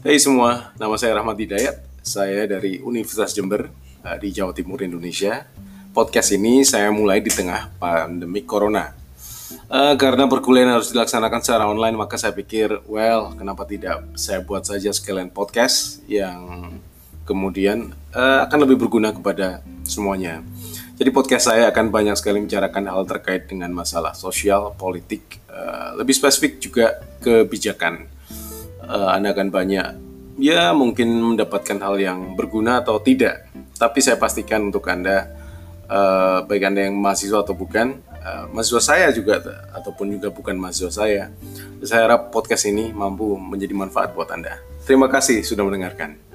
Hai semua, nama saya Rahmat Hidayat. Saya dari Universitas Jember uh, di Jawa Timur Indonesia. Podcast ini saya mulai di tengah pandemi Corona. Uh, karena perkuliahan harus dilaksanakan secara online, maka saya pikir, well, kenapa tidak saya buat saja sekalian podcast yang kemudian uh, akan lebih berguna kepada semuanya. Jadi podcast saya akan banyak sekali membicarakan hal terkait dengan masalah sosial, politik, uh, lebih spesifik juga kebijakan uh, Anda akan banyak ya mungkin mendapatkan hal yang berguna atau tidak. Tapi saya pastikan untuk Anda uh, baik Anda yang mahasiswa atau bukan, uh, mahasiswa saya juga ataupun juga bukan mahasiswa saya. Saya harap podcast ini mampu menjadi manfaat buat Anda. Terima kasih sudah mendengarkan.